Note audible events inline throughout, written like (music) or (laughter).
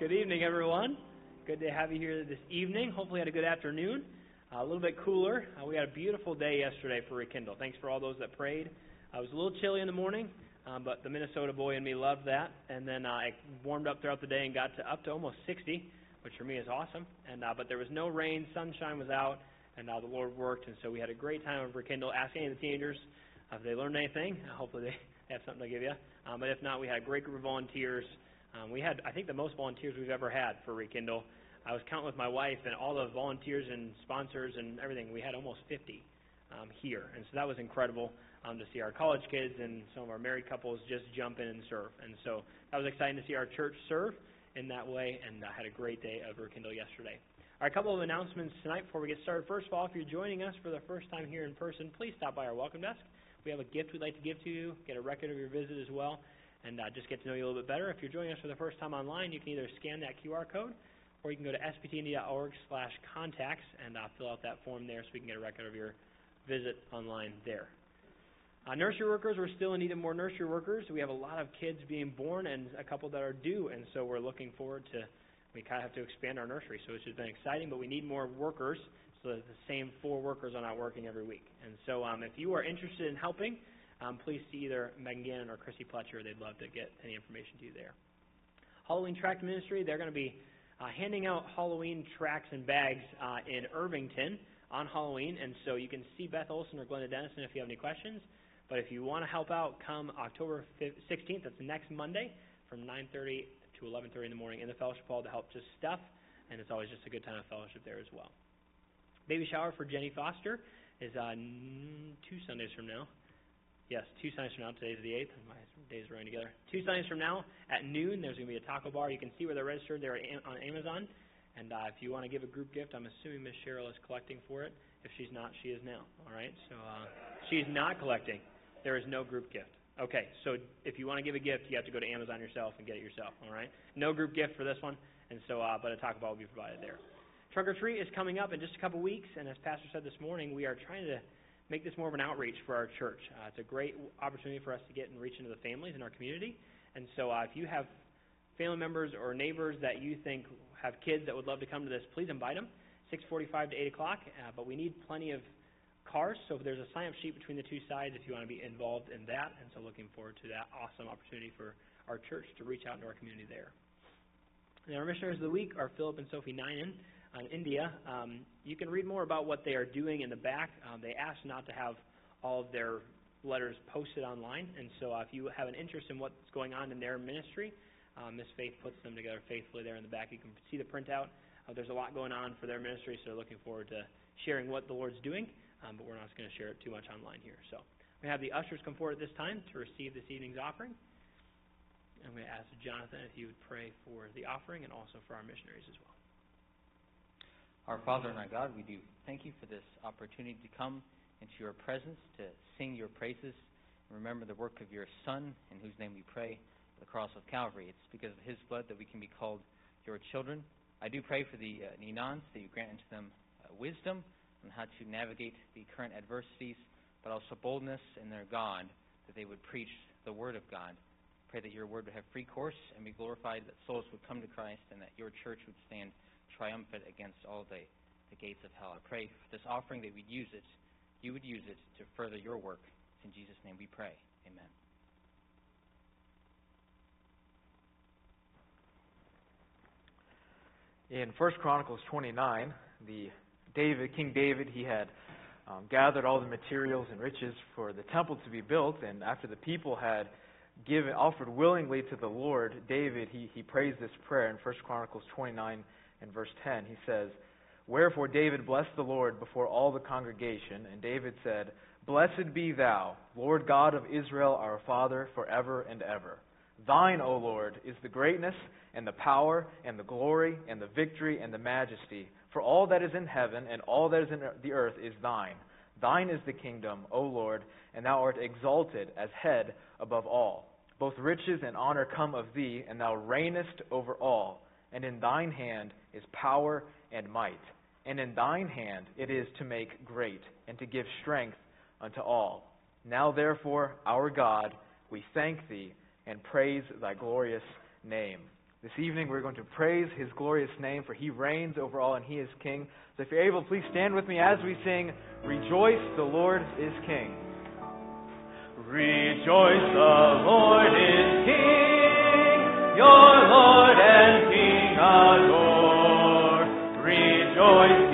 Good evening, everyone. Good to have you here this evening. Hopefully, you had a good afternoon. Uh, a little bit cooler. Uh, we had a beautiful day yesterday for Rekindle. Thanks for all those that prayed. Uh, it was a little chilly in the morning, um, but the Minnesota boy and me loved that. And then uh, I warmed up throughout the day and got to up to almost 60, which for me is awesome. And uh, but there was no rain, sunshine was out, and uh, the Lord worked, and so we had a great time of Rekindle. Ask any of the teenagers if they learned anything. Uh, hopefully, they have something to give you. Um, but if not, we had a great group of volunteers. Um, we had, I think, the most volunteers we've ever had for Rekindle. I was counting with my wife and all the volunteers and sponsors and everything. We had almost 50 um, here, and so that was incredible um, to see our college kids and some of our married couples just jump in and serve. And so that was exciting to see our church serve in that way, and I had a great day of Rekindle yesterday. All right, a couple of announcements tonight before we get started. First of all, if you're joining us for the first time here in person, please stop by our welcome desk. We have a gift we'd like to give to you, get a record of your visit as well and uh, just get to know you a little bit better. If you're joining us for the first time online, you can either scan that QR code or you can go to sbtindy.org slash contacts and uh, fill out that form there so we can get a record of your visit online there. Uh, nursery workers, we're still in need of more nursery workers. We have a lot of kids being born and a couple that are due, and so we're looking forward to, we kind of have to expand our nursery. So it's just been exciting, but we need more workers so that the same four workers are not working every week. And so um, if you are interested in helping, um, please see either Megan Gannon or Chrissy Pletcher. They'd love to get any information to you there. Halloween Tract Ministry, they're going to be uh, handing out Halloween tracts and bags uh, in Irvington on Halloween, and so you can see Beth Olson or Glenda Dennison if you have any questions. But if you want to help out, come October 16th, that's next Monday, from 9.30 to 11.30 in the morning in the fellowship hall to help just stuff, and it's always just a good time of fellowship there as well. Baby shower for Jenny Foster is uh, two Sundays from now. Yes, two Sundays from now. Today's the 8th. My days are running together. Two Sundays from now at noon, there's going to be a taco bar. You can see where they're registered. They're on Amazon. And uh, if you want to give a group gift, I'm assuming Miss Cheryl is collecting for it. If she's not, she is now. All right? So uh, she's not collecting. There is no group gift. Okay, so if you want to give a gift, you have to go to Amazon yourself and get it yourself. All right? No group gift for this one. And so, uh, but a taco bar will be provided there. Trunk or treat is coming up in just a couple weeks, and as Pastor said this morning, we are trying to make this more of an outreach for our church. Uh, it's a great opportunity for us to get and reach into the families in our community. And so uh, if you have family members or neighbors that you think have kids that would love to come to this, please invite them. 6:45 to 8 o'clock. Uh, but we need plenty of cars, so there's a sign-up sheet between the two sides if you want to be involved in that. And so looking forward to that awesome opportunity for our church to reach out into our community there. And our missionaries of the week are Philip and Sophie Ninan on India. Um, you can read more about what they are doing in the back. Um, they asked not to have all of their letters posted online, and so uh, if you have an interest in what's going on in their ministry, uh, Miss Faith puts them together faithfully there in the back. You can see the printout. Uh, there's a lot going on for their ministry, so they're looking forward to sharing what the Lord's doing, um, but we're not going to share it too much online here. So we have the ushers come forward at this time to receive this evening's offering. I'm going to ask Jonathan if he would pray for the offering and also for our missionaries as well. Our Father and our God, we do thank you for this opportunity to come into your presence, to sing your praises, and remember the work of your Son, in whose name we pray, the cross of Calvary. It's because of his blood that we can be called your children. I do pray for the uh, Ninans, that you grant unto them uh, wisdom on how to navigate the current adversities, but also boldness in their God, that they would preach the Word of God. Pray that your Word would have free course and be glorified, that souls would come to Christ, and that your church would stand triumphant against all the, the gates of hell. I pray for this offering that we'd use it, you would use it to further your work. In Jesus' name we pray. Amen. In 1 Chronicles 29, the David, King David, he had um, gathered all the materials and riches for the temple to be built, and after the people had given, offered willingly to the Lord, David, he, he prays this prayer in 1 Chronicles 29, in verse 10, he says, Wherefore David blessed the Lord before all the congregation, and David said, Blessed be thou, Lord God of Israel, our Father, forever and ever. Thine, O Lord, is the greatness and the power and the glory and the victory and the majesty. For all that is in heaven and all that is in the earth is thine. Thine is the kingdom, O Lord, and thou art exalted as head above all. Both riches and honor come of thee, and thou reignest over all and in thine hand is power and might. And in thine hand it is to make great, and to give strength unto all. Now therefore, our God, we thank thee and praise thy glorious name. This evening we're going to praise His glorious name, for He reigns over all and He is King. So if you're able, please stand with me as we sing, Rejoice, the Lord is King. Rejoice, the Lord is King, your Lord and King adore. Rejoice,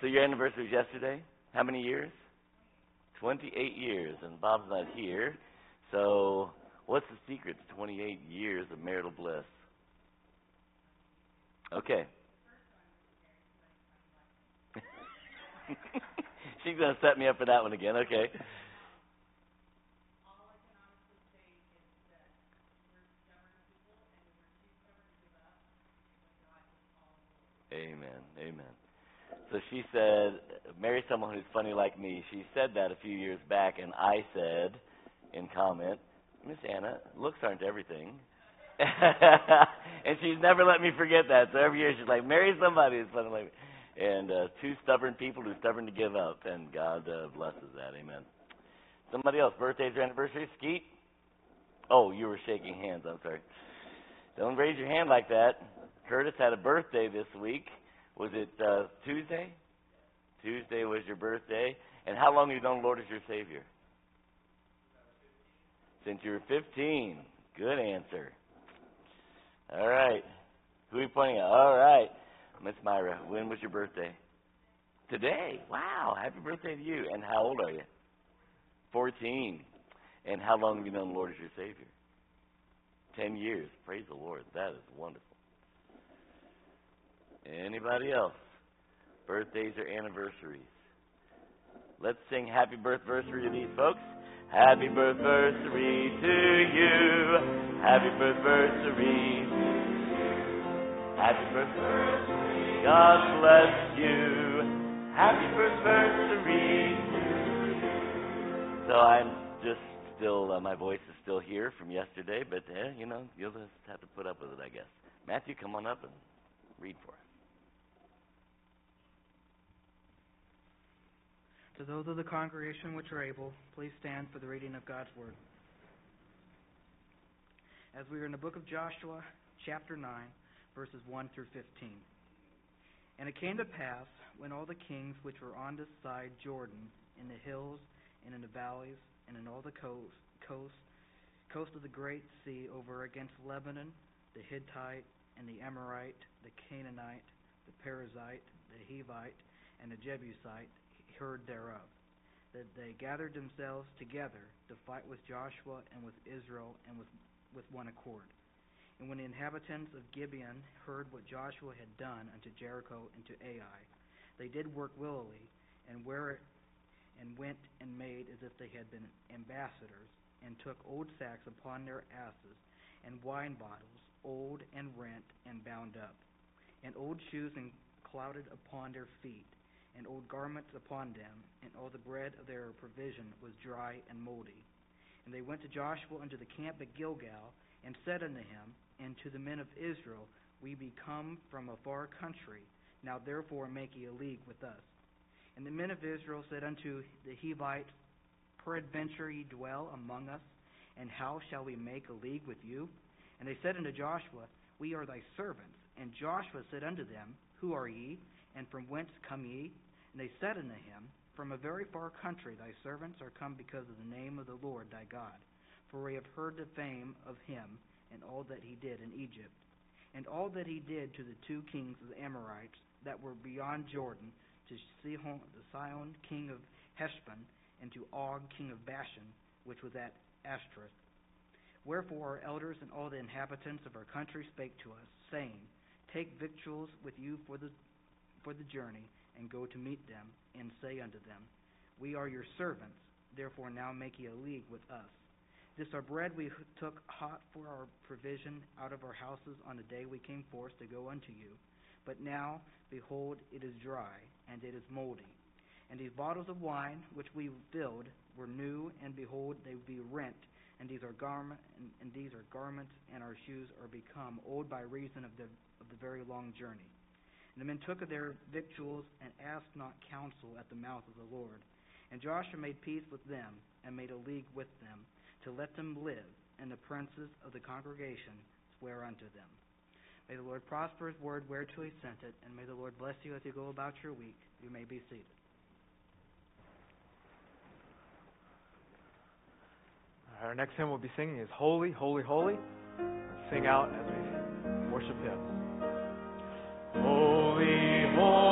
so your anniversary was yesterday. How many years? 28 years, and Bob's not here. So, what's the secret to 28 years of marital bliss? Okay. (laughs) She's going to set me up for that one again. Okay. Amen. Amen. So she said, marry someone who's funny like me. She said that a few years back, and I said, in comment, Miss Anna, looks aren't everything. (laughs) and she's never let me forget that. So every year she's like, marry somebody who's funny like me. And uh, two stubborn people who's stubborn to give up, and God uh, blesses that. Amen. Somebody else, birthdays or anniversaries? Skeet? Oh, you were shaking hands. I'm sorry. Don't raise your hand like that. Curtis had a birthday this week. Was it uh, Tuesday? Tuesday was your birthday. And how long have you known the Lord as your Savior? Since you were 15. Good answer. All right. Who are you pointing at? All right. Miss Myra, when was your birthday? Today. Wow. Happy birthday to you. And how old are you? 14. And how long have you known the Lord as your Savior? 10 years. Praise the Lord. That is wonderful. Anybody else? Birthdays or anniversaries? Let's sing happy birthversary to these folks. Happy birthversary to you. Happy birthversary. Happy birthversary. God bless you. Happy birthversary. So I'm just still, uh, my voice is still here from yesterday, but eh, you know, you'll just have to put up with it, I guess. Matthew, come on up and read for us. To those of the congregation which are able, please stand for the reading of God's Word. As we are in the book of Joshua, chapter 9, verses 1 through 15. And it came to pass, when all the kings which were on this side Jordan, in the hills, and in the valleys, and in all the coasts, coast, coast of the Great Sea over against Lebanon, the Hittite and the Amorite, the Canaanite, the Perizzite, the Hivite, and the Jebusite heard thereof, that they gathered themselves together to fight with Joshua and with Israel and with, with one accord. And when the inhabitants of Gibeon heard what Joshua had done unto Jericho and to Ai, they did work willily, and where and went and made as if they had been ambassadors, and took old sacks upon their asses, and wine bottles, old and rent and bound up, and old shoes and clouded upon their feet, and old garments upon them, and all the bread of their provision was dry and moldy. And they went to Joshua unto the camp at Gilgal, and said unto him, and to the men of Israel, We be come from a far country, now therefore make ye a league with us. And the men of Israel said unto the Hivites, Peradventure ye dwell among us, and how shall we make a league with you? And they said unto Joshua, We are thy servants. And Joshua said unto them, Who are ye, and from whence come ye? And they said unto him, From a very far country thy servants are come because of the name of the Lord thy God. For we have heard the fame of him, and all that he did in Egypt, and all that he did to the two kings of the Amorites that were beyond Jordan, to Sihon, the Sihon king of Heshbon, and to Og king of Bashan, which was at Ashtaroth. Wherefore our elders and all the inhabitants of our country spake to us, saying, Take victuals with you for the for the journey, and go to meet them, and say unto them, We are your servants, therefore now make ye a league with us. This our bread we took hot for our provision out of our houses on the day we came forth to go unto you. But now, behold, it is dry, and it is moldy. And these bottles of wine which we filled were new, and behold, they be rent, and these are garment, and, and these are garments, and our shoes are become old by reason of the of the very long journey. And the men took of their victuals and asked not counsel at the mouth of the Lord. And Joshua made peace with them, and made a league with them, to let them live, and the princes of the congregation swear unto them. May the Lord prosper his word whereto he sent it, and may the Lord bless you as you go about your week. You may be seated. Our next hymn we'll be singing is Holy, Holy, Holy. Sing out as we worship Him. Holy, holy,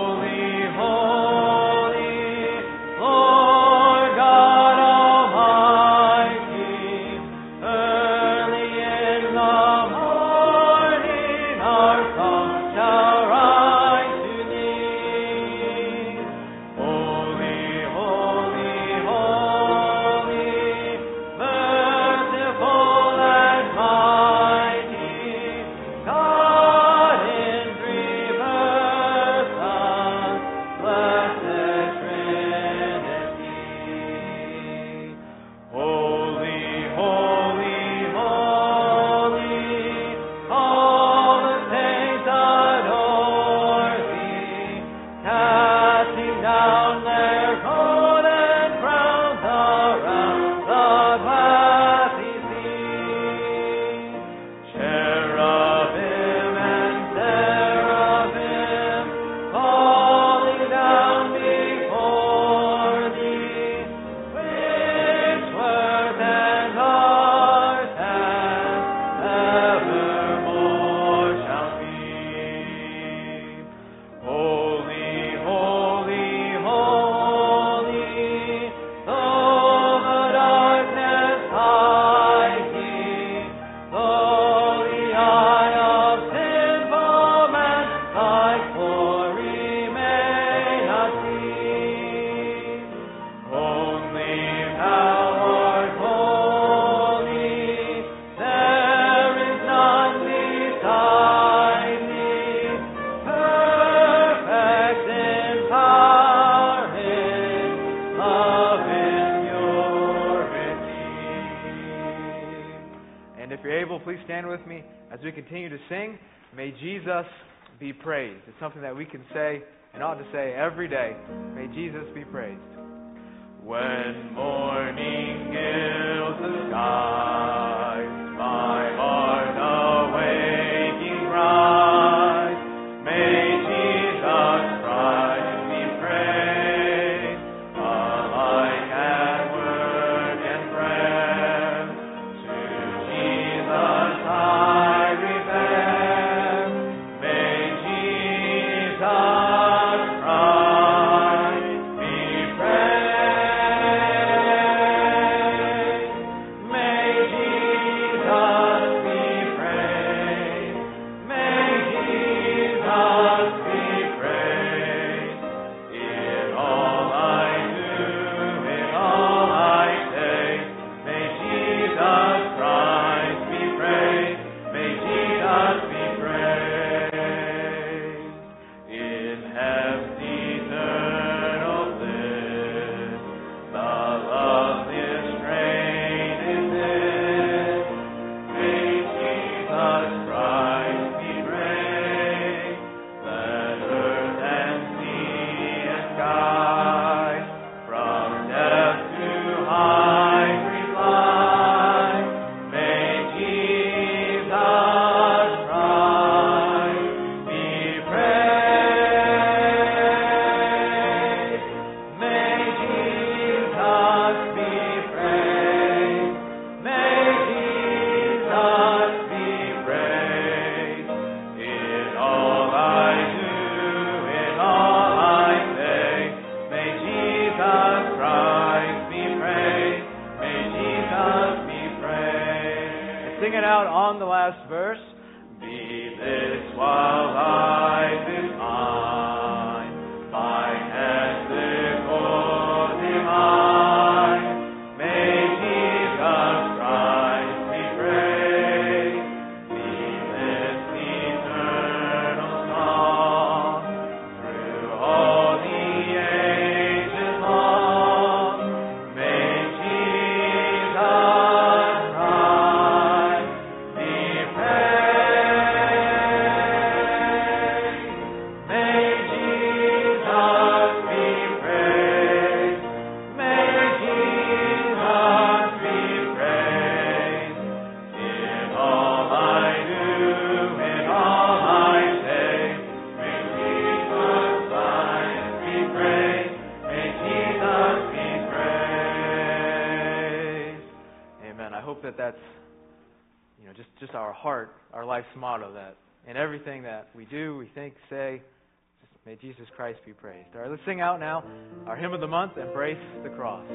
Christ be praised. All right, let's sing out now our hymn of the month, Embrace the Cross.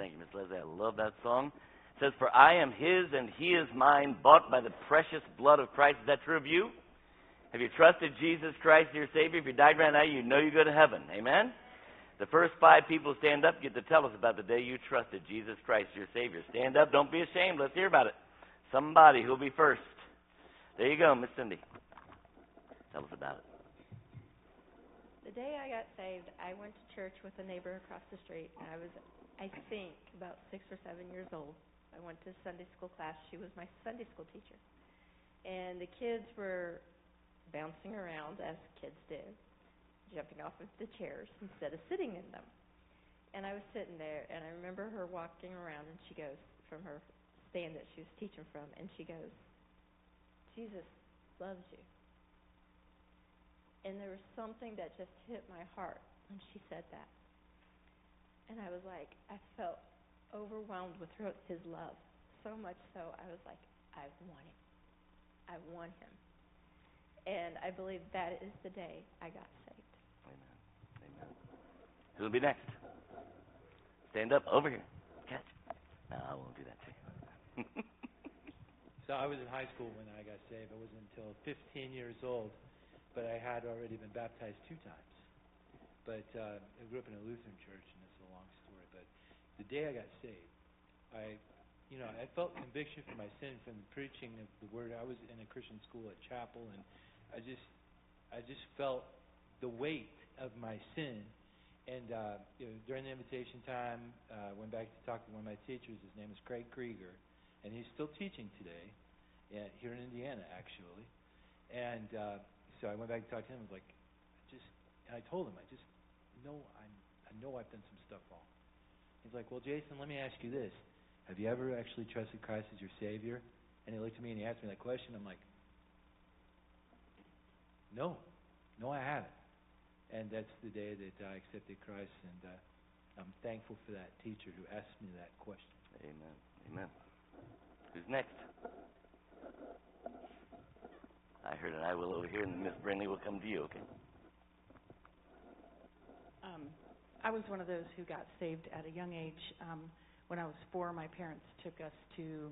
Thank you, Miss Leslie. I love that song. It says, For I am his and he is mine, bought by the precious blood of Christ. Is that true of you? Have you trusted Jesus Christ your Savior? If you died right now, you know you go to heaven. Amen? The first five people stand up get to tell us about the day you trusted Jesus Christ your Savior. Stand up. Don't be ashamed. Let's hear about it. Somebody who'll be first. There you go, Miss Cindy. Tell us about it. The day I got saved, I went to church with a neighbor across the street. And I was, I think, about six or seven years old. I went to Sunday school class. She was my Sunday school teacher. And the kids were bouncing around, as kids do, jumping off of the chairs instead of sitting in them. And I was sitting there, and I remember her walking around, and she goes, from her stand that she was teaching from, and she goes, Jesus loves you. And there was something that just hit my heart when she said that. And I was like, I felt overwhelmed with his love. So much so, I was like, I want him. I want him. And I believe that is the day I got saved. Amen. Amen. Who'll be next? Stand up over here. Catch. No, I won't do that to you. (laughs) So I was in high school when I got saved. It wasn't until 15 years old, but I had already been baptized two times. But uh, I grew up in a Lutheran church, and it's a long story. But the day I got saved, I, you know, I felt conviction for my sin from the preaching of the word. I was in a Christian school at chapel, and I just, I just felt the weight of my sin. And uh, you know, during the invitation time, uh, went back to talk to one of my teachers. His name is Craig Krieger, and he's still teaching today, yeah, here in Indiana, actually. And uh, so I went back to talk to him. I was like, I just, and I told him, I just know I'm, I know I've done some stuff wrong. He's like, well, Jason, let me ask you this: Have you ever actually trusted Christ as your Savior? And he looked at me and he asked me that question. I'm like, no, no, I haven't. And that's the day that I accepted Christ, and uh, I'm thankful for that teacher who asked me that question. Amen. Amen. Who's next? I heard an I will over here, and Miss Brindley will come to you, okay? Um, I was one of those who got saved at a young age. Um, when I was four, my parents took us to,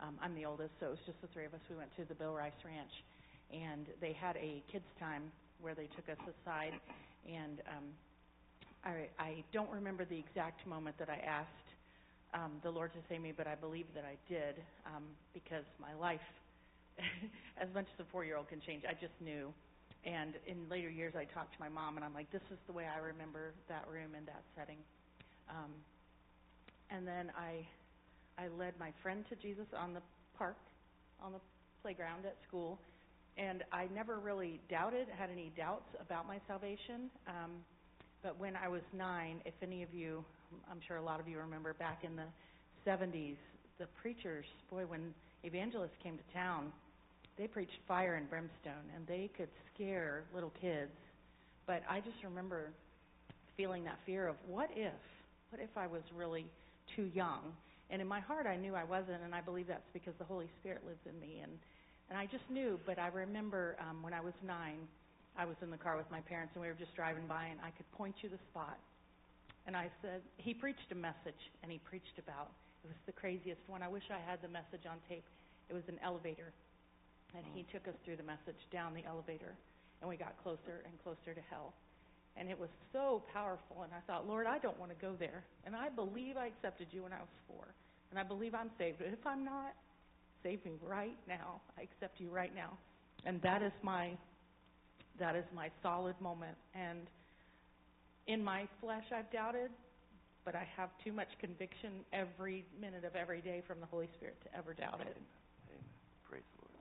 um, I'm the oldest, so it was just the three of us. We went to the Bill Rice Ranch, and they had a kids' time where they took us aside. And um, I, I don't remember the exact moment that I asked um, the Lord to save me, but I believe that I did um, because my life, (laughs) as much as a four-year-old can change, I just knew. And in later years, I talked to my mom, and I'm like, this is the way I remember that room and that setting. Um, and then I, I led my friend to Jesus on the park, on the playground at school, and I never really doubted, had any doubts about my salvation. Um, but when I was nine, if any of you, I'm sure a lot of you remember back in the 70s, the preachers, boy, when evangelists came to town, they preached fire and brimstone, and they could scare little kids. But I just remember feeling that fear of what if? What if I was really too young? And in my heart, I knew I wasn't, and I believe that's because the Holy Spirit lives in me. And and I just knew. But I remember um, when I was nine, I was in the car with my parents, and we were just driving by, and I could point you the spot. And I said, he preached a message, and he preached about. It was the craziest one. I wish I had the message on tape. It was an elevator, and he took us through the message down the elevator, and we got closer and closer to hell. And it was so powerful, and I thought, Lord, I don't want to go there. And I believe I accepted you when I was four, and I believe I'm saved. But if I'm not, save me right now. I accept you right now. And that is my that is my solid moment. And in my flesh I've doubted, but I have too much conviction every minute of every day from the Holy Spirit to ever doubt it. Amen. Praise the Lord.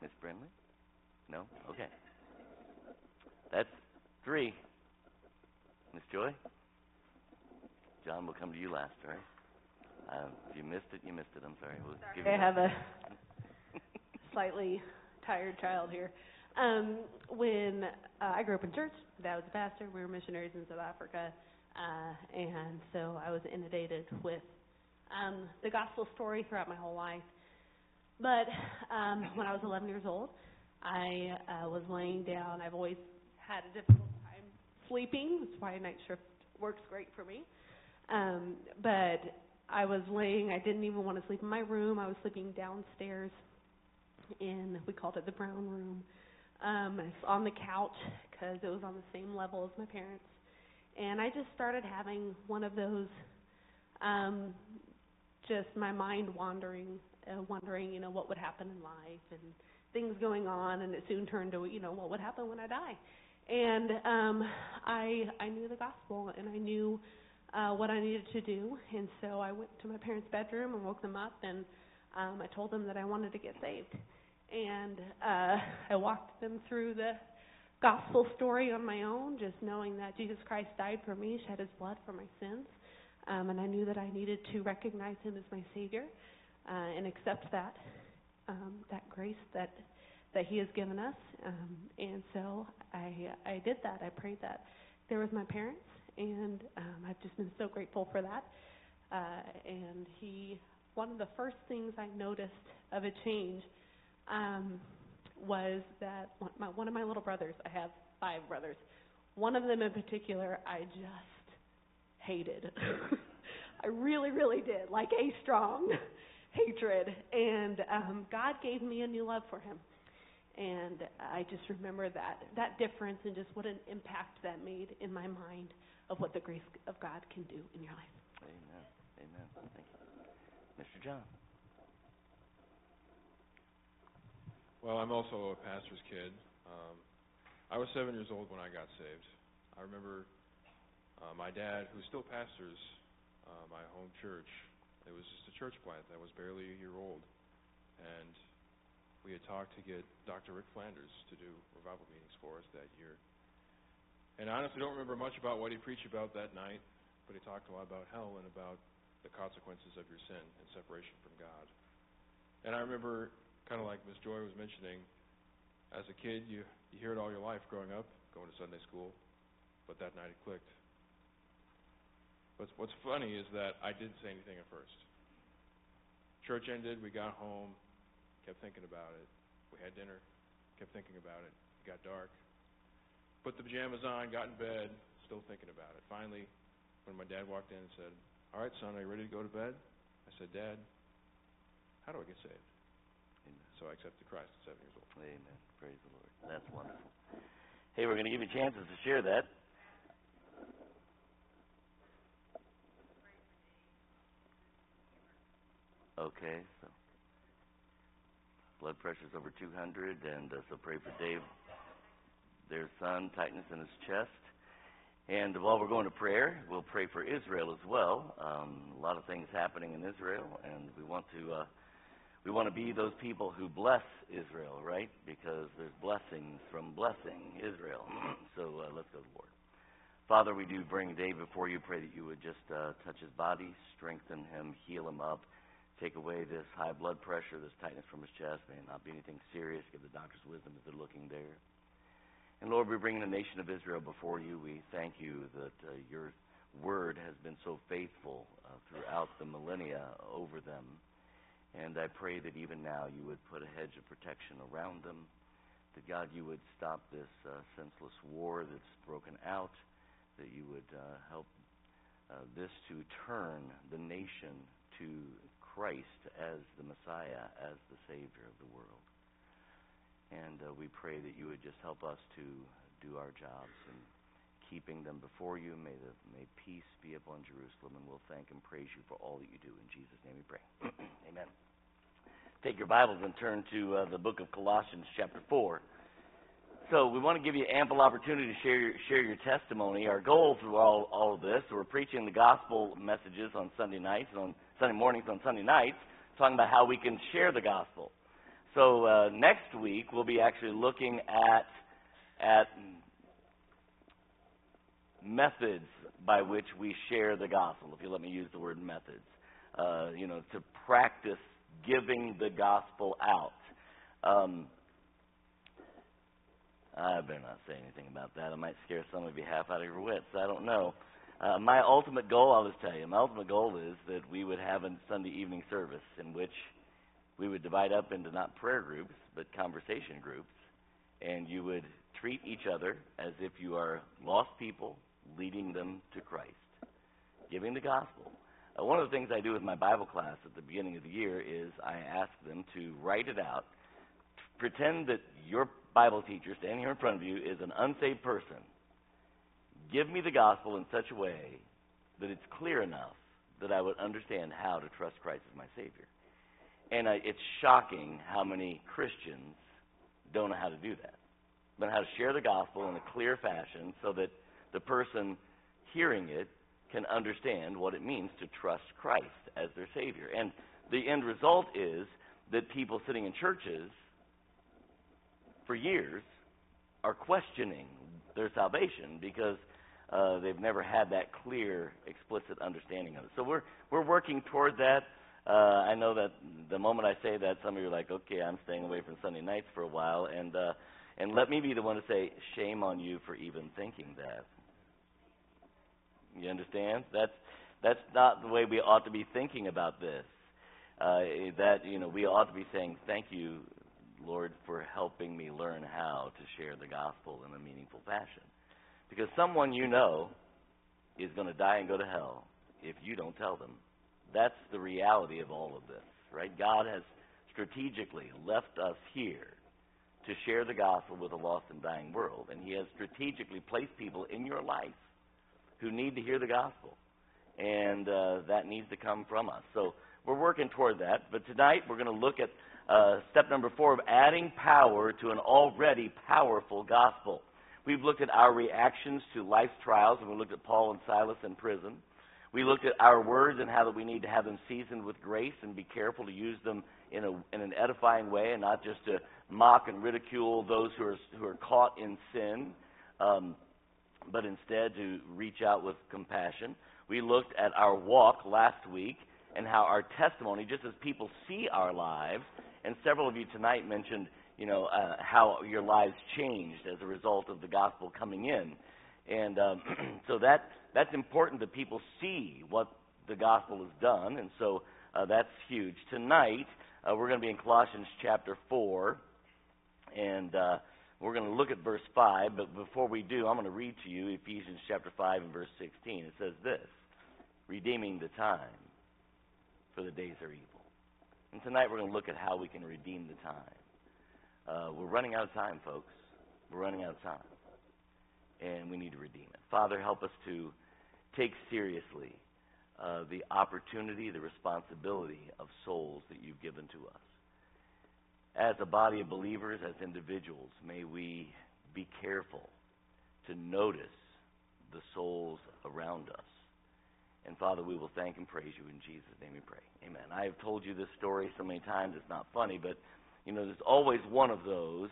Miss Brindley? No? Okay. That's three. Miss Joy? John will come to you last, all right? Um, if you missed it, you missed it. I'm sorry. We'll give you I have a (laughs) slightly tired child here. Um, when uh, I grew up in church, dad was a pastor. We were missionaries in South Africa, uh, and so I was inundated with um, the gospel story throughout my whole life. But um, when I was 11 years old, I uh, was laying down. I've always had a difficult time sleeping. That's why a night shift works great for me. Um, but I was laying, I didn't even want to sleep in my room. I was sleeping downstairs in, we called it the brown room, um, on the couch because it was on the same level as my parents. And I just started having one of those, um, just my mind wandering, uh, wondering, you know, what would happen in life and things going on. And it soon turned to, you know, what would happen when I die. And um, I I knew the gospel and I knew uh, what I needed to do. And so I went to my parents' bedroom and woke them up and um, I told them that I wanted to get saved. And uh, I walked them through the gospel story on my own, just knowing that Jesus Christ died for me, shed his blood for my sins. Um, and I knew that I needed to recognize him as my Savior uh, and accept that um, that grace that that He has given us. Um, and so I I did that. I prayed that there with my parents, and um, I've just been so grateful for that. Uh, and He, one of the first things I noticed of a change um, was that one, my, one of my little brothers. I have five brothers. One of them in particular, I just hated. (laughs) I really, really did, like a strong hatred. And um, God gave me a new love for him. And I just remember that that difference and just what an impact that made in my mind of what the grace of God can do in your life. Amen. Amen. Thank you. Mr. John. Well, I'm also a pastor's kid. Um, I was seven years old when I got saved. I remember uh, my dad, who still pastors uh, my home church. It was just a church plant that was barely a year old, and we had talked to get Dr. Rick Flanders to do revival meetings for us that year. And I honestly don't remember much about what he preached about that night, but he talked a lot about hell and about the consequences of your sin and separation from God. And I remember kind of like Miss Joy was mentioning, as a kid, you, you hear it all your life growing up, going to Sunday school, but that night it clicked. What's, what's funny is that I didn't say anything at first. Church ended, we got home, kept thinking about it. We had dinner, kept thinking about it. It got dark. Put the pajamas on, got in bed, still thinking about it. Finally, when my dad walked in and said, All right, son, are you ready to go to bed? I said, Dad, how do I get saved? So I accepted Christ at seven years old. Amen. Praise the Lord. That's wonderful. Hey, we're going to give you chances to share that. Okay, so blood pressure's over 200, and uh, so pray for Dave, their son, tightness in his chest. And while we're going to prayer, we'll pray for Israel as well. Um, a lot of things happening in Israel, and we want to uh, we want to be those people who bless Israel, right? Because there's blessings from blessing Israel. (clears throat) so uh, let's go to the Lord. Father, we do bring Dave before you. Pray that you would just uh, touch his body, strengthen him, heal him up, take away this high blood pressure, this tightness from his chest. May not be anything serious. Give the doctors wisdom as they're looking there. And Lord, we bring the nation of Israel before you. We thank you that uh, your word has been so faithful uh, throughout the millennia over them. And I pray that even now you would put a hedge of protection around them, that God, you would stop this uh, senseless war that's broken out, that you would uh, help uh, this to turn the nation to Christ as the Messiah, as the Savior of the world. And uh, we pray that you would just help us to do our jobs and keeping them before you. May, the, may peace be upon Jerusalem, and we'll thank and praise you for all that you do. In Jesus' name we pray. (clears throat) Amen. Take your Bibles and turn to uh, the book of Colossians, chapter 4. So we want to give you ample opportunity to share your, share your testimony. Our goal through all, all of this, we're preaching the gospel messages on Sunday nights and on Sunday mornings on Sunday nights, talking about how we can share the gospel. So uh, next week we'll be actually looking at at methods by which we share the gospel. If you let me use the word methods, uh, you know, to practice giving the gospel out. Um, I better not say anything about that. I might scare some of you half out of your wits. I don't know. Uh, my ultimate goal, I'll just tell you, my ultimate goal is that we would have a Sunday evening service in which we would divide up into not prayer groups, but conversation groups, and you would treat each other as if you are lost people leading them to Christ. giving the gospel. Uh, one of the things I do with my Bible class at the beginning of the year is I ask them to write it out. Pretend that your Bible teacher standing here in front of you is an unsaved person. Give me the gospel in such a way that it's clear enough that I would understand how to trust Christ as my Savior. And I, it's shocking how many Christians don't know how to do that. But how to share the gospel in a clear fashion so that the person hearing it can understand what it means to trust Christ as their Savior. And the end result is that people sitting in churches for years are questioning their salvation because uh, they've never had that clear, explicit understanding of it. So we're we're working toward that. Uh, I know that the moment I say that, some of you are like, "Okay, I'm staying away from Sunday nights for a while," and uh, and let me be the one to say, "Shame on you for even thinking that." You understand? That's that's not the way we ought to be thinking about this. Uh, that you know, we ought to be saying, "Thank you, Lord, for helping me learn how to share the gospel in a meaningful fashion." Because someone you know is going to die and go to hell if you don't tell them. That's the reality of all of this, right? God has strategically left us here to share the gospel with a lost and dying world. And He has strategically placed people in your life who need to hear the gospel. And uh, that needs to come from us. So we're working toward that. But tonight we're going to look at uh, step number four of adding power to an already powerful gospel. We've looked at our reactions to life's trials, and we looked at Paul and Silas in prison. We looked at our words and how that we need to have them seasoned with grace and be careful to use them in, a, in an edifying way and not just to mock and ridicule those who are, who are caught in sin, um, but instead to reach out with compassion. We looked at our walk last week and how our testimony, just as people see our lives, and several of you tonight mentioned you know, uh, how your lives changed as a result of the gospel coming in. And um, (clears throat) so that that's important that people see what the gospel has done, and so uh, that's huge. Tonight uh, we're going to be in Colossians chapter four, and uh, we're going to look at verse five. But before we do, I'm going to read to you Ephesians chapter five and verse sixteen. It says this: "Redeeming the time, for the days are evil." And tonight we're going to look at how we can redeem the time. Uh, we're running out of time, folks. We're running out of time. And we need to redeem it. Father, help us to take seriously uh, the opportunity, the responsibility of souls that you've given to us. As a body of believers, as individuals, may we be careful to notice the souls around us. And Father, we will thank and praise you in Jesus' name we pray. Amen. I have told you this story so many times, it's not funny, but you know, there's always one of those,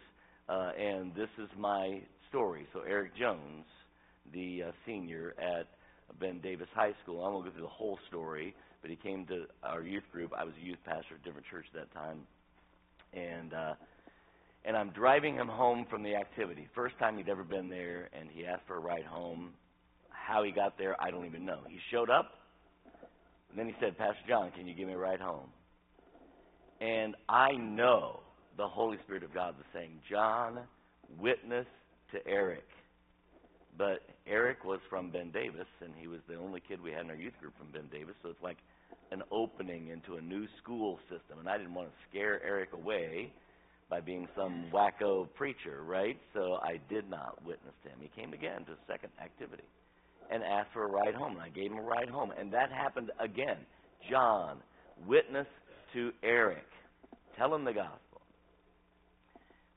uh, and this is my story. So Eric Jones, the uh, senior at Ben Davis High School, I won't go through the whole story, but he came to our youth group. I was a youth pastor at a different church at that time, and uh, and I'm driving him home from the activity. First time he'd ever been there, and he asked for a ride home. How he got there, I don't even know. He showed up, and then he said, Pastor John, can you give me a ride home? And I know the Holy Spirit of God was saying, John, witness to Eric. But Eric was from Ben Davis, and he was the only kid we had in our youth group from Ben Davis, so it's like an opening into a new school system. And I didn't want to scare Eric away by being some wacko preacher, right? So I did not witness to him. He came again to a second activity and asked for a ride home, and I gave him a ride home. And that happened again. John, witness to Eric. Tell him the gospel.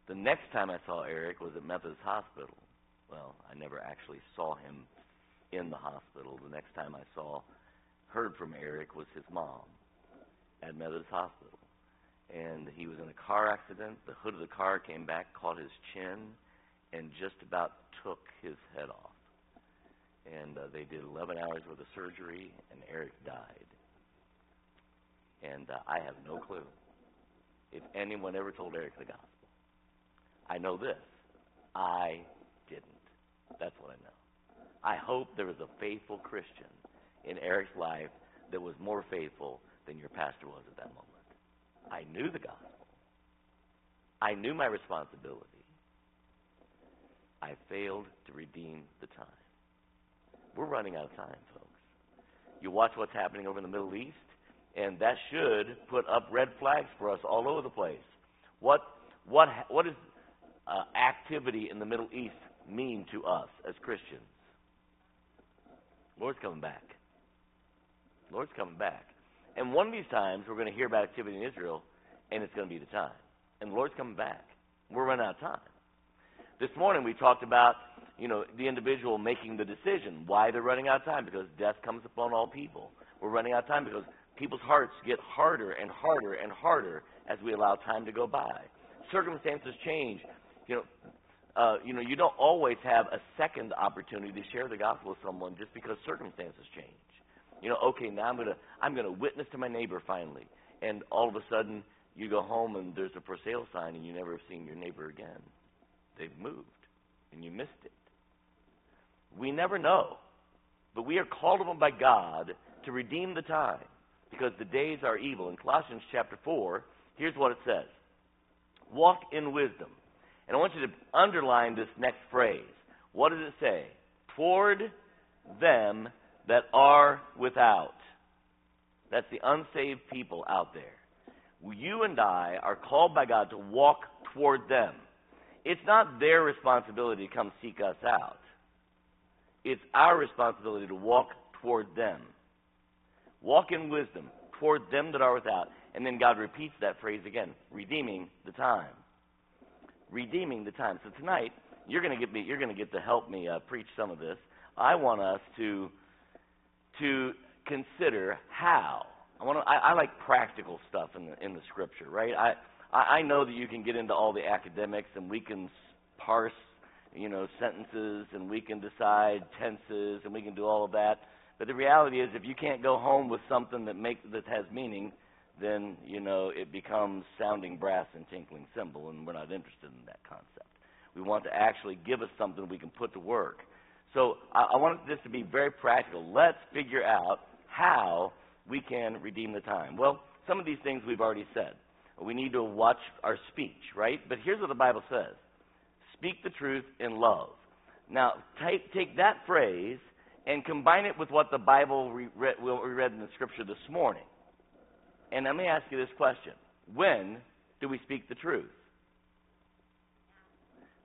The next time I saw Eric was at Methodist Hospital. Well, I never actually saw him in the hospital. The next time I saw, heard from Eric was his mom at Methodist Hospital. And he was in a car accident. The hood of the car came back, caught his chin, and just about took his head off. And uh, they did 11 hours worth of surgery, and Eric died. And uh, I have no clue if anyone ever told Eric the gospel. I know this. I didn't. That's what I know. I hope there was a faithful Christian in Eric's life that was more faithful than your pastor was at that moment. I knew the gospel. I knew my responsibility. I failed to redeem the time. We're running out of time, folks. You watch what's happening over in the Middle East, and that should put up red flags for us all over the place. What what ha- what does uh, activity in the Middle East mean to us as Christians? Lord's coming back. Lord's coming back. And one of these times we're going to hear about activity in Israel, and it's going to be the time. And the Lord's coming back. We're running out of time. This morning we talked about, you know, the individual making the decision. Why they're running out of time? Because death comes upon all people. We're running out of time because people's hearts get harder and harder and harder as we allow time to go by. Circumstances change. You know, uh, you know, you don't always have a second opportunity to share the gospel with someone just because circumstances change. You know, okay, now I'm gonna I'm gonna witness to my neighbor finally, and all of a sudden you go home and there's a for sale sign and you never have seen your neighbor again. They've moved and you missed it. We never know, but we are called upon by God to redeem the time because the days are evil. In Colossians chapter four, here's what it says: Walk in wisdom. And I want you to underline this next phrase. What does it say? Toward them that are without. That's the unsaved people out there. You and I are called by God to walk toward them. It's not their responsibility to come seek us out. It's our responsibility to walk toward them. Walk in wisdom toward them that are without. And then God repeats that phrase again, redeeming the time. Redeeming the time. So tonight, you're going to get me. You're going to get to help me uh, preach some of this. I want us to to consider how. I want to. I, I like practical stuff in the in the scripture, right? I I know that you can get into all the academics and we can parse, you know, sentences and we can decide tenses and we can do all of that. But the reality is, if you can't go home with something that makes that has meaning, then you know it becomes sounding brass and tinkling cymbal, and we're not interested in that concept. We want to actually give us something we can put to work. So I, I want this to be very practical. Let's figure out how we can redeem the time. Well, some of these things we've already said. We need to watch our speech, right? But here's what the Bible says Speak the truth in love. Now, take, take that phrase and combine it with what the Bible we read, we read in the scripture this morning. And let me ask you this question When do we speak the truth?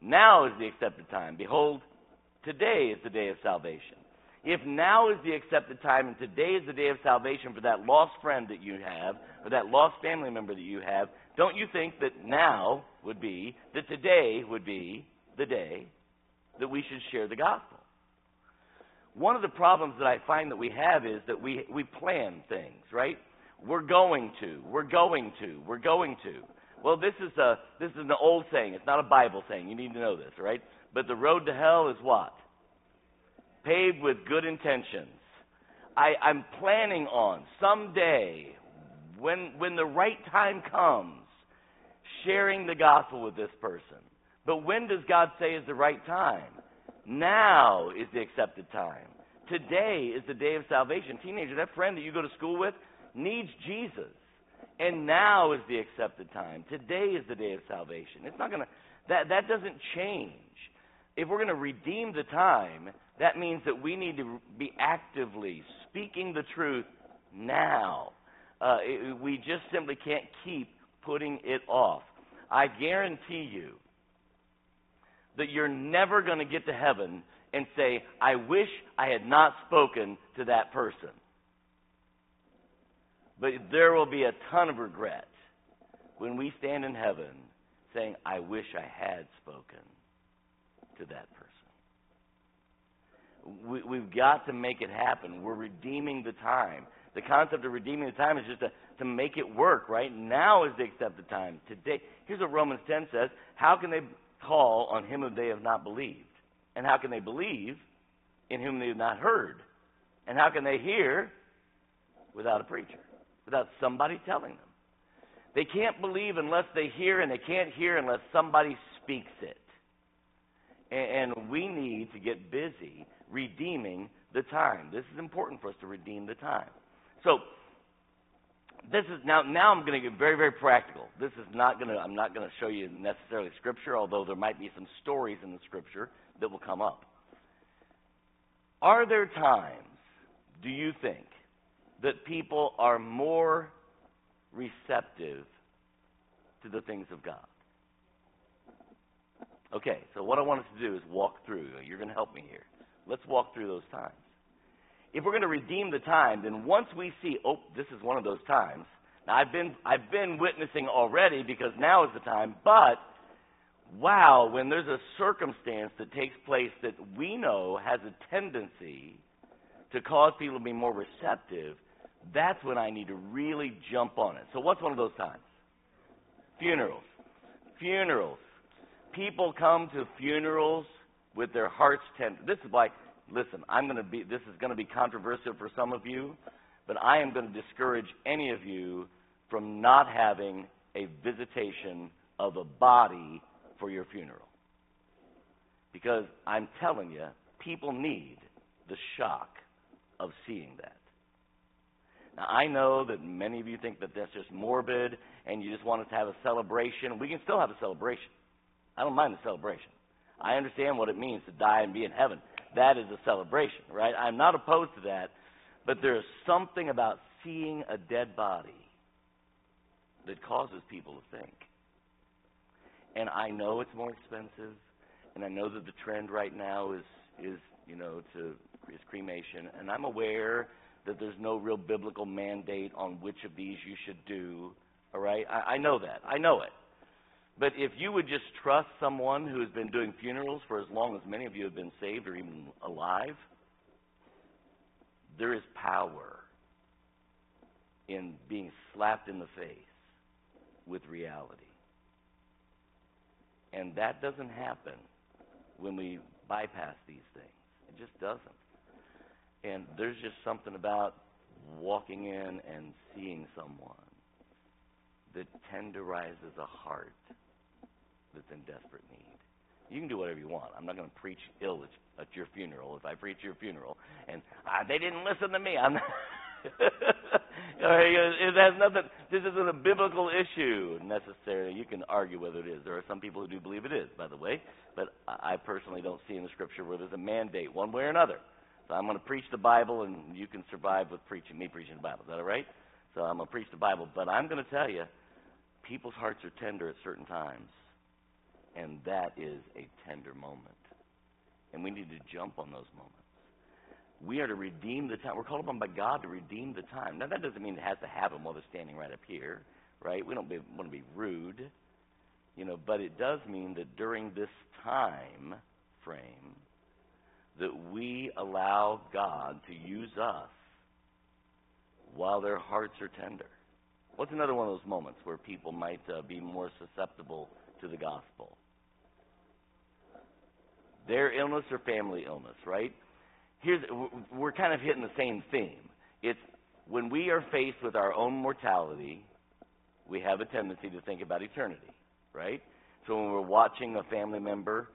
Now is the accepted time. Behold, today is the day of salvation. If now is the accepted time and today is the day of salvation for that lost friend that you have, or that lost family member that you have, don't you think that now would be, that today would be the day that we should share the gospel? One of the problems that I find that we have is that we, we plan things, right? We're going to, we're going to, we're going to. Well, this is a this is an old saying. It's not a Bible saying. You need to know this, right? But the road to hell is what? Paved with good intentions. I, I'm planning on someday, when when the right time comes, sharing the gospel with this person. But when does God say is the right time? Now is the accepted time. Today is the day of salvation. Teenager, that friend that you go to school with needs Jesus. And now is the accepted time. Today is the day of salvation. It's not going to, that, that doesn't change. If we're going to redeem the time, that means that we need to be actively speaking the truth now. Uh, it, we just simply can't keep putting it off. I guarantee you that you're never going to get to heaven and say, I wish I had not spoken to that person. But there will be a ton of regret when we stand in heaven saying, I wish I had spoken to that person. We, we've got to make it happen. We're redeeming the time. The concept of redeeming the time is just to, to make it work, right? Now is the accepted time. Today, here's what Romans 10 says How can they call on him whom they have not believed? And how can they believe in whom they have not heard? And how can they hear without a preacher, without somebody telling them? They can't believe unless they hear, and they can't hear unless somebody speaks it. And we need to get busy redeeming the time. This is important for us to redeem the time. So, this is now now I'm going to get very very practical. This is not going to I'm not going to show you necessarily scripture, although there might be some stories in the scripture that will come up. Are there times, do you think, that people are more receptive to the things of God. Okay, so what I want us to do is walk through. You're going to help me here. Let's walk through those times. If we're going to redeem the time, then once we see, oh, this is one of those times. Now I've been I've been witnessing already because now is the time, but wow, when there's a circumstance that takes place that we know has a tendency to cause people to be more receptive, that's when I need to really jump on it. So what's one of those times? Funerals. Funerals. People come to funerals with their hearts tender. This is like, listen, I'm going to be, this is going to be controversial for some of you, but I am going to discourage any of you from not having a visitation of a body for your funeral. Because I'm telling you, people need the shock of seeing that. Now, I know that many of you think that that's just morbid and you just want us to have a celebration. We can still have a celebration. I don't mind the celebration. I understand what it means to die and be in heaven. That is a celebration, right? I'm not opposed to that, but there's something about seeing a dead body that causes people to think. And I know it's more expensive, and I know that the trend right now is is you know to is cremation, and I'm aware that there's no real biblical mandate on which of these you should do. All right, I, I know that. I know it. But if you would just trust someone who has been doing funerals for as long as many of you have been saved or even alive, there is power in being slapped in the face with reality. And that doesn't happen when we bypass these things. It just doesn't. And there's just something about walking in and seeing someone that tenderizes a heart that's in desperate need. You can do whatever you want. I'm not going to preach ill at, at your funeral if I preach your funeral and ah, they didn't listen to me. I'm not (laughs) it has nothing. This isn't a biblical issue necessarily. You can argue whether it is. There are some people who do believe it is, by the way, but I personally don't see in the scripture where there's a mandate one way or another. So I'm going to preach the Bible, and you can survive with preaching me preaching the Bible. Is that all right? So I'm going to preach the Bible, but I'm going to tell you, people's hearts are tender at certain times, and that is a tender moment, and we need to jump on those moments. We are to redeem the time. We're called upon by God to redeem the time. Now, that doesn't mean it has to happen while they're standing right up here, right? We don't be, want to be rude, you know, but it does mean that during this time frame, that we allow God to use us while their hearts are tender. What's another one of those moments where people might uh, be more susceptible to the gospel? Their illness or family illness, right? here's we're kind of hitting the same theme. It's when we are faced with our own mortality, we have a tendency to think about eternity, right? So when we're watching a family member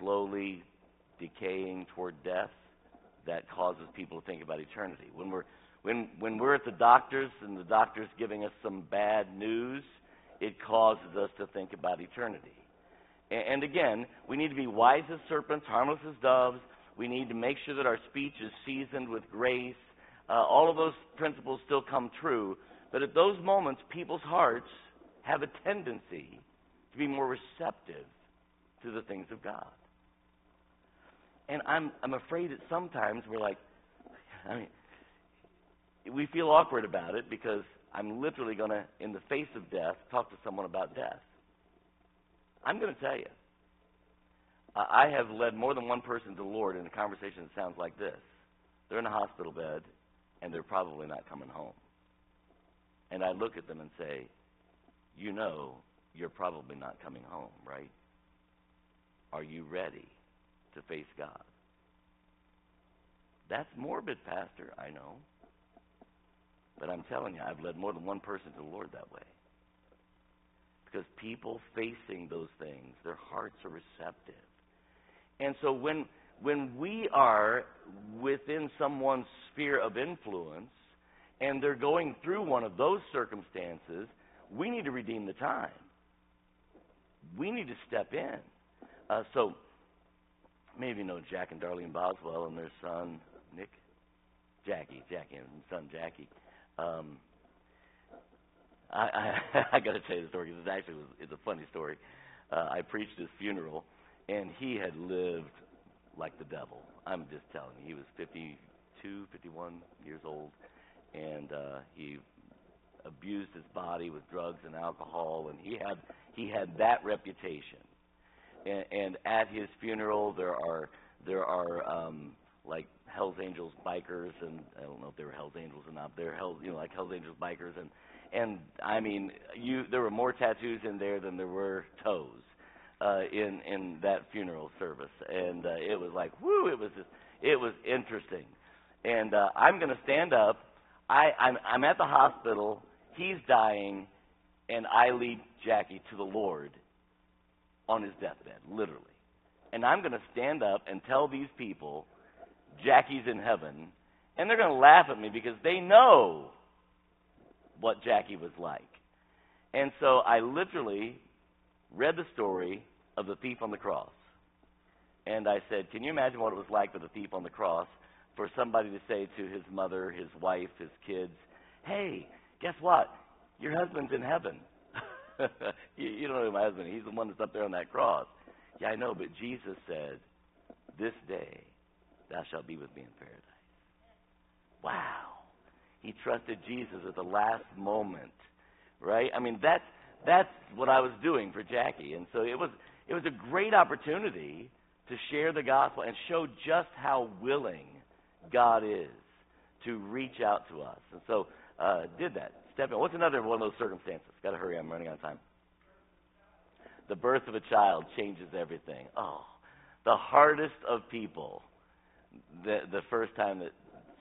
slowly decaying toward death, that causes people to think about eternity. When we're when when we're at the doctor's and the doctor's giving us some bad news, it causes us to think about eternity. And, and again, we need to be wise as serpents, harmless as doves, we need to make sure that our speech is seasoned with grace. Uh, all of those principles still come true. But at those moments, people's hearts have a tendency to be more receptive to the things of God. And I'm, I'm afraid that sometimes we're like, I mean, we feel awkward about it because I'm literally going to, in the face of death, talk to someone about death. I'm going to tell you, I have led more than one person to the Lord in a conversation that sounds like this. They're in a hospital bed, and they're probably not coming home. And I look at them and say, You know, you're probably not coming home, right? Are you ready to face God? That's morbid, Pastor, I know. But I'm telling you, I've led more than one person to the Lord that way. Because people facing those things, their hearts are receptive. And so when when we are within someone's sphere of influence and they're going through one of those circumstances, we need to redeem the time. We need to step in. Uh, so maybe know Jack and Darlene Boswell and their son Nick. Jackie, Jackie, and son Jackie. Um, I I, (laughs) I got to tell you the story because it actually was it's a funny story. Uh, I preached his funeral, and he had lived like the devil. I'm just telling you, he was 52, 51 years old, and uh, he abused his body with drugs and alcohol, and he had he had that reputation. And, at his funeral, there are there are um, like Hell's Angels bikers, and I don't know if they were Hell's Angels or not. They're Hell's, you know, like Hell's Angels bikers, and and I mean, you there were more tattoos in there than there were toes uh, in in that funeral service, and uh, it was like, whoo! It was just, it was interesting. And uh, I'm to stand up. I I'm I'm at the hospital. He's dying, and I lead Jackie to the Lord on his deathbed, literally. And I'm going to stand up and tell these people Jackie's in heaven, and they're going to laugh at me because they know what Jackie was like. And so I literally read the story of the thief on the cross. And I said, Can you imagine what it was like for the thief on the cross for somebody to say to his mother, his wife, his kids, Hey, guess what? Your husband's in heaven. (laughs) you, you don't know my husband. He's the one that's up there on that cross. Yeah, I know, but Jesus said, This day thou shalt be with me in paradise. Wow. He trusted Jesus at the last moment. Right? I mean that's that's what I was doing for Jackie. And so it was it was a great opportunity to share the gospel and show just how willing God is to reach out to us. And so uh, did that. Step in. What's another one of those circumstances? Got to hurry. I'm running out of time. The birth of a child changes everything. Oh, the hardest of people. The the first time that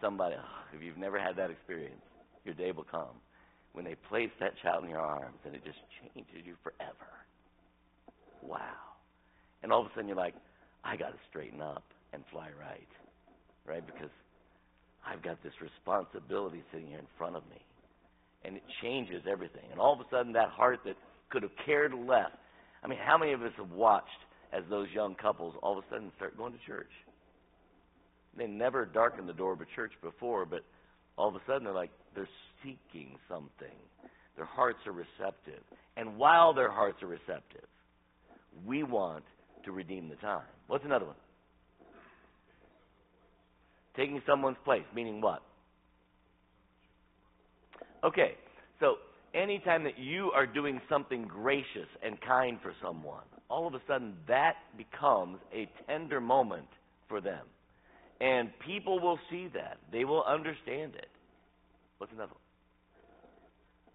somebody, oh, if you've never had that experience, your day will come when they place that child in your arms and it just changes you forever. Wow. And all of a sudden you're like, I got to straighten up and fly right. Right? Because I've got this responsibility sitting here in front of me. And it changes everything. And all of a sudden that heart that could have cared less. I mean, how many of us have watched as those young couples all of a sudden start going to church? They never darkened the door of a church before, but all of a sudden they're like, they're seeking something. Their hearts are receptive. And while their hearts are receptive, we want to redeem the time. What's another one? Taking someone's place, meaning what? Okay, so anytime that you are doing something gracious and kind for someone, all of a sudden that becomes a tender moment for them. And people will see that. They will understand it. What's another one?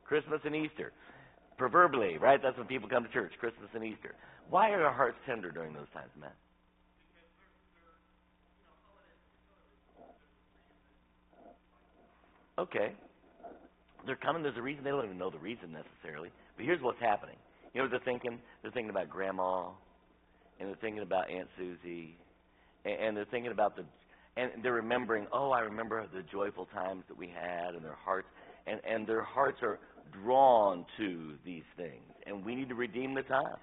Christmas and Easter. Proverbially, right? That's when people come to church, Christmas and Easter. Why are our hearts tender during those times, Matt? Okay. They're coming, there's a reason. They don't even know the reason necessarily. But here's what's happening. You know they're thinking? They're thinking about Grandma, and they're thinking about Aunt Susie, and, and they're thinking about the and they're remembering, oh, I remember the joyful times that we had, and their hearts, and, and their hearts are drawn to these things. And we need to redeem the time.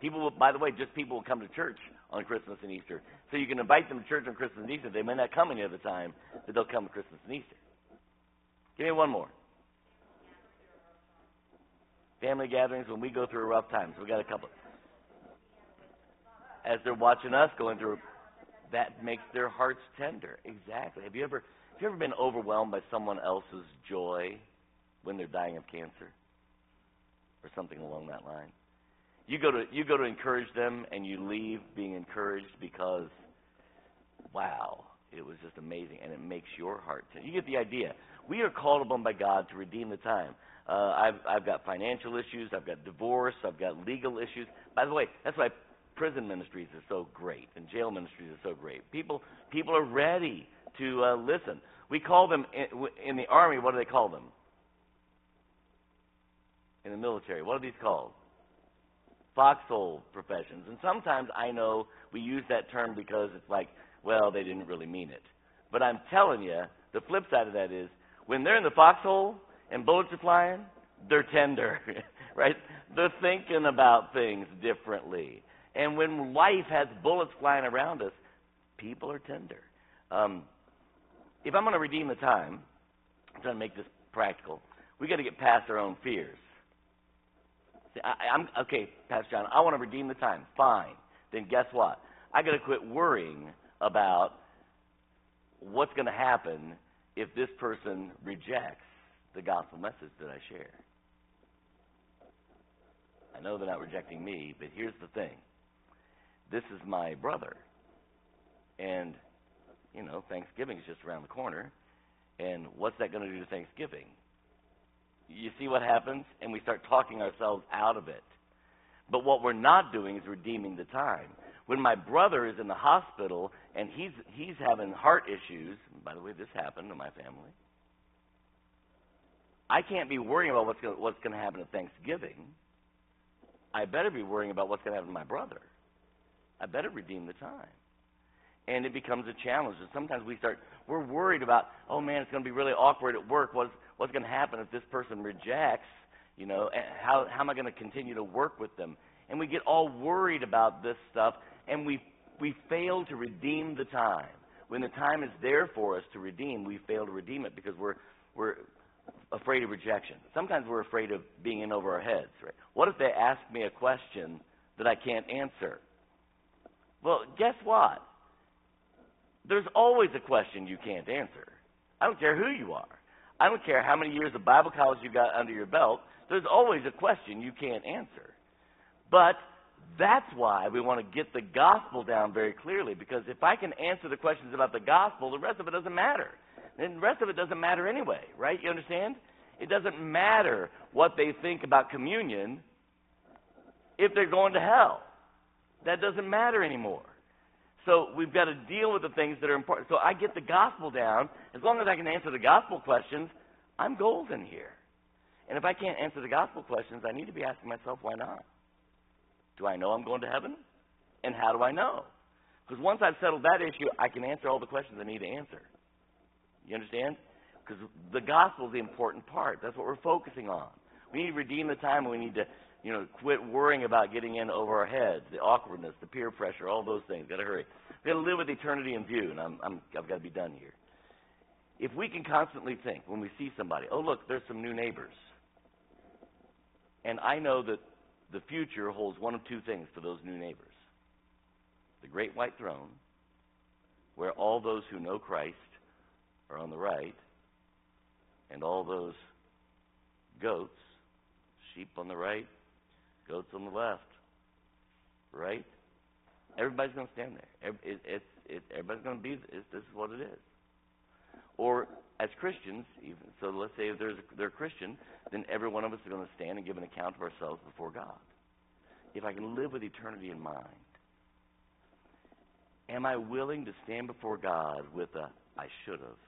People will, by the way, just people will come to church on Christmas and Easter. So you can invite them to church on Christmas and Easter. They may not come any other time, but they'll come to Christmas and Easter. Give me one more. Family gatherings when we go through rough times. We got a couple. As they're watching us going through that makes their hearts tender. Exactly. Have you ever have you ever been overwhelmed by someone else's joy when they're dying of cancer? Or something along that line? You go to you go to encourage them and you leave being encouraged because wow, it was just amazing and it makes your heart tender. You get the idea. We are called upon by God to redeem the time. Uh, I've I've got financial issues, I've got divorce, I've got legal issues. By the way, that's why prison ministries are so great and jail ministries are so great. People people are ready to uh, listen. We call them in, in the army. What do they call them? In the military, what are these called? Foxhole professions. And sometimes I know we use that term because it's like, well, they didn't really mean it. But I'm telling you, the flip side of that is when they're in the foxhole and bullets are flying, they're tender, (laughs) right? They're thinking about things differently. And when life has bullets flying around us, people are tender. Um, if I'm going to redeem the time, I'm trying to make this practical. We got to get past our own fears. See, I, I'm okay, Pastor John. I want to redeem the time. Fine. Then guess what? I got to quit worrying about what's going to happen if this person rejects the gospel message that I share. I know they're not rejecting me, but here's the thing. This is my brother. And, you know, Thanksgiving is just around the corner. And what's that going to do to Thanksgiving? You see what happens? And we start talking ourselves out of it. But what we're not doing is redeeming the time. When my brother is in the hospital and he's he's having heart issues, by the way, this happened to my family. I can't be worrying about what's going what's to happen at Thanksgiving. I better be worrying about what's going to happen to my brother. I better redeem the time. And it becomes a challenge. And sometimes we start, we're worried about, oh man, it's going to be really awkward at work. What's, what's going to happen if this person rejects? You know, how, how am I going to continue to work with them? And we get all worried about this stuff, and we, we fail to redeem the time. When the time is there for us to redeem, we fail to redeem it because we're, we're afraid of rejection. Sometimes we're afraid of being in over our heads. Right? What if they ask me a question that I can't answer? Well, guess what? There's always a question you can't answer. I don't care who you are. I don't care how many years of Bible college you've got under your belt. There's always a question you can't answer. But that's why we want to get the gospel down very clearly because if I can answer the questions about the gospel, the rest of it doesn't matter. And the rest of it doesn't matter anyway, right? You understand? It doesn't matter what they think about communion if they're going to hell. That doesn't matter anymore. So we've got to deal with the things that are important. So I get the gospel down. As long as I can answer the gospel questions, I'm golden here. And if I can't answer the gospel questions, I need to be asking myself, why not? Do I know I'm going to heaven? And how do I know? Because once I've settled that issue, I can answer all the questions I need to answer. You understand? Because the gospel is the important part. That's what we're focusing on. We need to redeem the time. We need to, you know, quit worrying about getting in over our heads, the awkwardness, the peer pressure, all those things. Got to hurry. We've got to live with eternity in view, and I'm, I'm, I've got to be done here. If we can constantly think when we see somebody, oh look, there's some new neighbors, and I know that the future holds one of two things for those new neighbors: the great white throne, where all those who know Christ are on the right, and all those goats, sheep on the right, goats on the left, right? Everybody's going to stand there. It, it, it, everybody's going to be. This is what it is. Or as Christians, even so, let's say if there's, they're Christian, then every one of us is going to stand and give an account of ourselves before God. If I can live with eternity in mind, am I willing to stand before God with a I should have,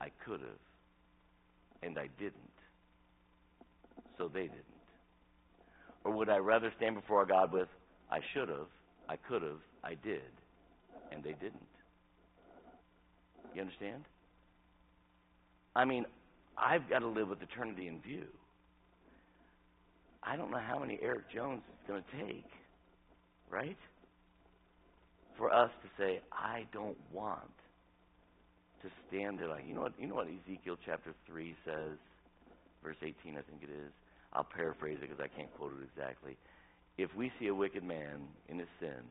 I could have, and I didn't, so they didn't? Or would I rather stand before God with I should have, I could have, I did, and they didn't? You understand? I mean, I've got to live with eternity in view. I don't know how many Eric Jones it's going to take, right? For us to say, I don't want to stand there like you know what you know what Ezekiel chapter three says, verse eighteen I think it is. I'll paraphrase it because I can't quote it exactly. If we see a wicked man in his sin,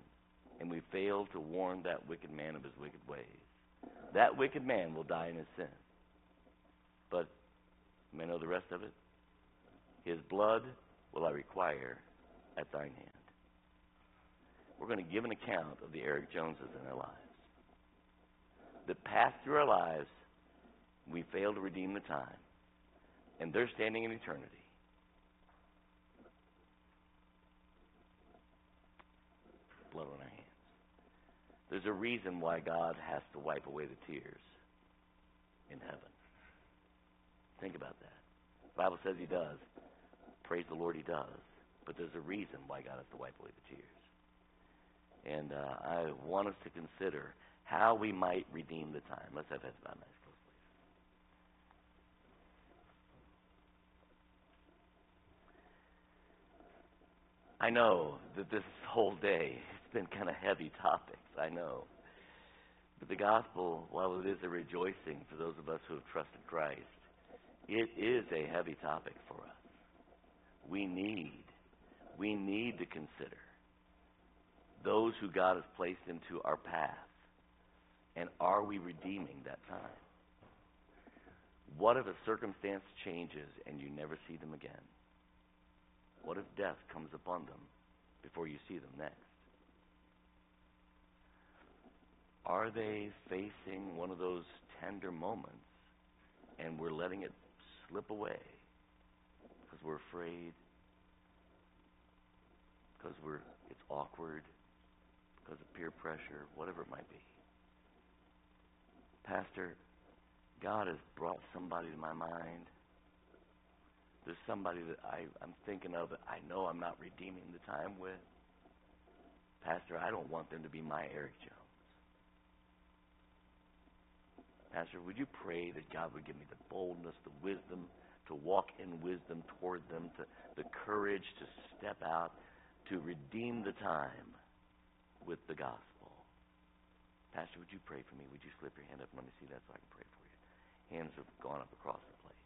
and we fail to warn that wicked man of his wicked ways, that wicked man will die in his sin. But may know the rest of it. His blood will I require at thine hand. We're going to give an account of the Eric Joneses in our lives that pass through our lives. We fail to redeem the time, and they're standing in eternity. Blood on our hands. There's a reason why God has to wipe away the tears in heaven. Think about that. The Bible says He does. Praise the Lord, He does. But there's a reason why God has to wipe away the tears. And uh, I want us to consider how we might redeem the time. Let's have and please. I know that this whole day has been kind of heavy topics. I know. But the gospel, while it is a rejoicing for those of us who have trusted Christ, it is a heavy topic for us. We need, we need to consider those who God has placed into our path. And are we redeeming that time? What if a circumstance changes and you never see them again? What if death comes upon them before you see them next? Are they facing one of those tender moments and we're letting it slip away because we're afraid, because we're it's awkward, because of peer pressure, whatever it might be? Pastor, God has brought somebody to my mind. There's somebody that I, I'm thinking of that I know I'm not redeeming the time with. Pastor, I don't want them to be my Eric Jones. Pastor, would you pray that God would give me the boldness, the wisdom to walk in wisdom toward them, to, the courage to step out, to redeem the time with the gospel? Pastor, would you pray for me? Would you slip your hand up? And let me see that so I can pray for you. Hands have gone up across the place.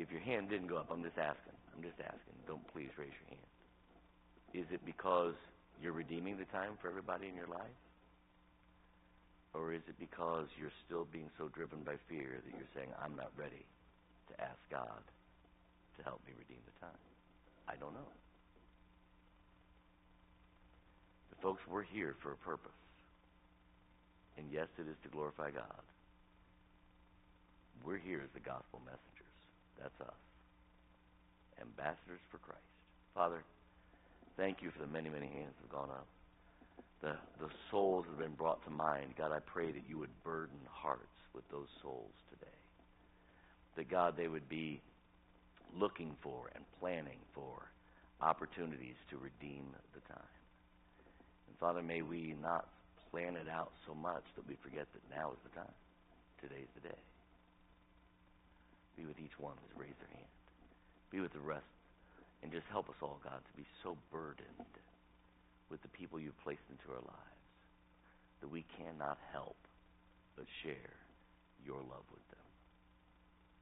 If your hand didn't go up, I'm just asking. I'm just asking. Don't please raise your hand. Is it because you're redeeming the time for everybody in your life? Or is it because you're still being so driven by fear that you're saying, I'm not ready to ask God to help me redeem the time? I don't know. But, folks, we're here for a purpose. And yes, it is to glorify God. We're here as the gospel messengers. That's us. Ambassadors for Christ. Father, thank you for the many, many hands that have gone up the, the souls that have been brought to mind, God, I pray that you would burden hearts with those souls today. That, God, they would be looking for and planning for opportunities to redeem the time. Father, may we not plan it out so much that we forget that now is the time. Today's the day. Be with each one that raised their hand. Be with the rest. And just help us all, God, to be so burdened with the people you've placed into our lives that we cannot help but share your love with them.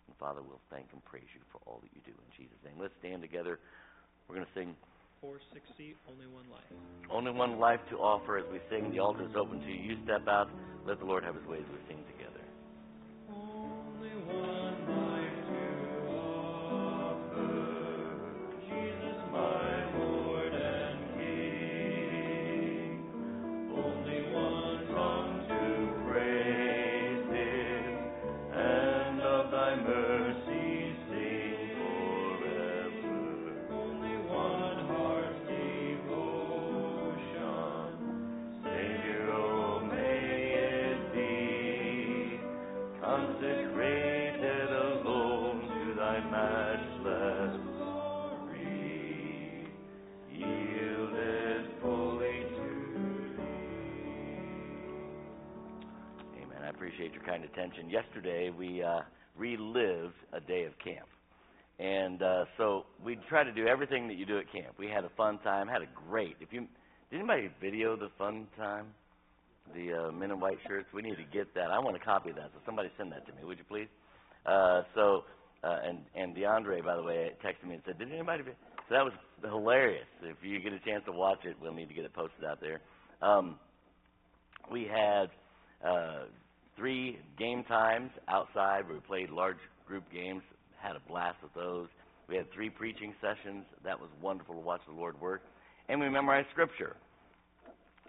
And Father, we'll thank and praise you for all that you do in Jesus' name. Let's stand together. We're going to sing 460, Only One Life. Only One Life to Offer as we sing. The altar is open to you. You step out. Let the Lord have his way as we sing together. Attention. Yesterday, we uh, relived a day of camp. And uh, so we try to do everything that you do at camp. We had a fun time, had a great. If you did anybody video the fun time, the uh, men in white shirts, we need to get that. I want a copy of that. So somebody send that to me, would you please? Uh, so uh, and and DeAndre, by the way, texted me and said, "Did anybody?" vi-" So that was hilarious. If you get a chance to watch it, we'll need to get it posted out there. Um, we had uh, three game times outside where we played large group games, had a blast with those. We had three preaching sessions. That was wonderful to watch the Lord work. And we memorized Scripture.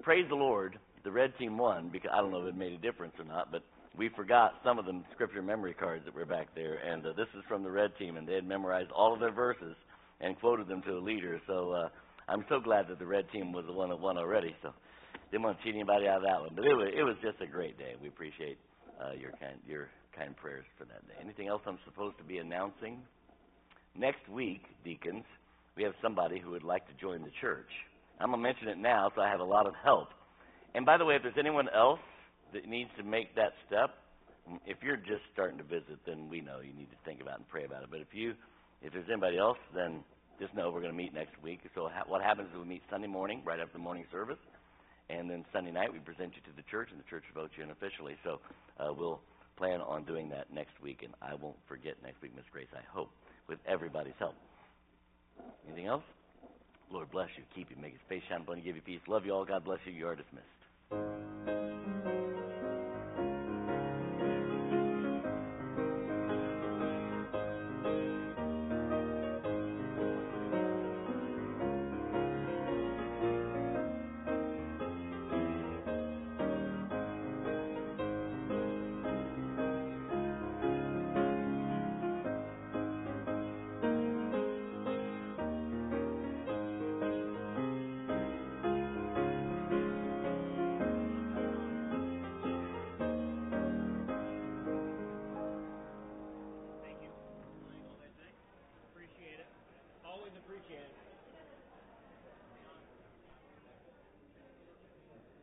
Praise the Lord, the red team won because I don't know if it made a difference or not, but we forgot some of the Scripture memory cards that were back there. And uh, this is from the red team, and they had memorized all of their verses and quoted them to a leader. So uh, I'm so glad that the red team was the one that won already. So didn't want to cheat anybody out of that one, but it was it was just a great day. We appreciate uh, your kind your kind prayers for that day. Anything else I'm supposed to be announcing? Next week, deacons, we have somebody who would like to join the church. I'm gonna mention it now, so I have a lot of help. And by the way, if there's anyone else that needs to make that step, if you're just starting to visit, then we know you need to think about and pray about it. But if you, if there's anybody else, then just know we're going to meet next week. So ha- what happens is we meet Sunday morning, right after the morning service, and then Sunday night we present you to the church, and the church votes you in officially. So uh, we'll plan on doing that next week, and I won't forget next week, Miss Grace. I hope with everybody's help. Anything else? Lord bless you, keep you, make His face shine upon you, give you peace. Love you all. God bless you. You are dismissed.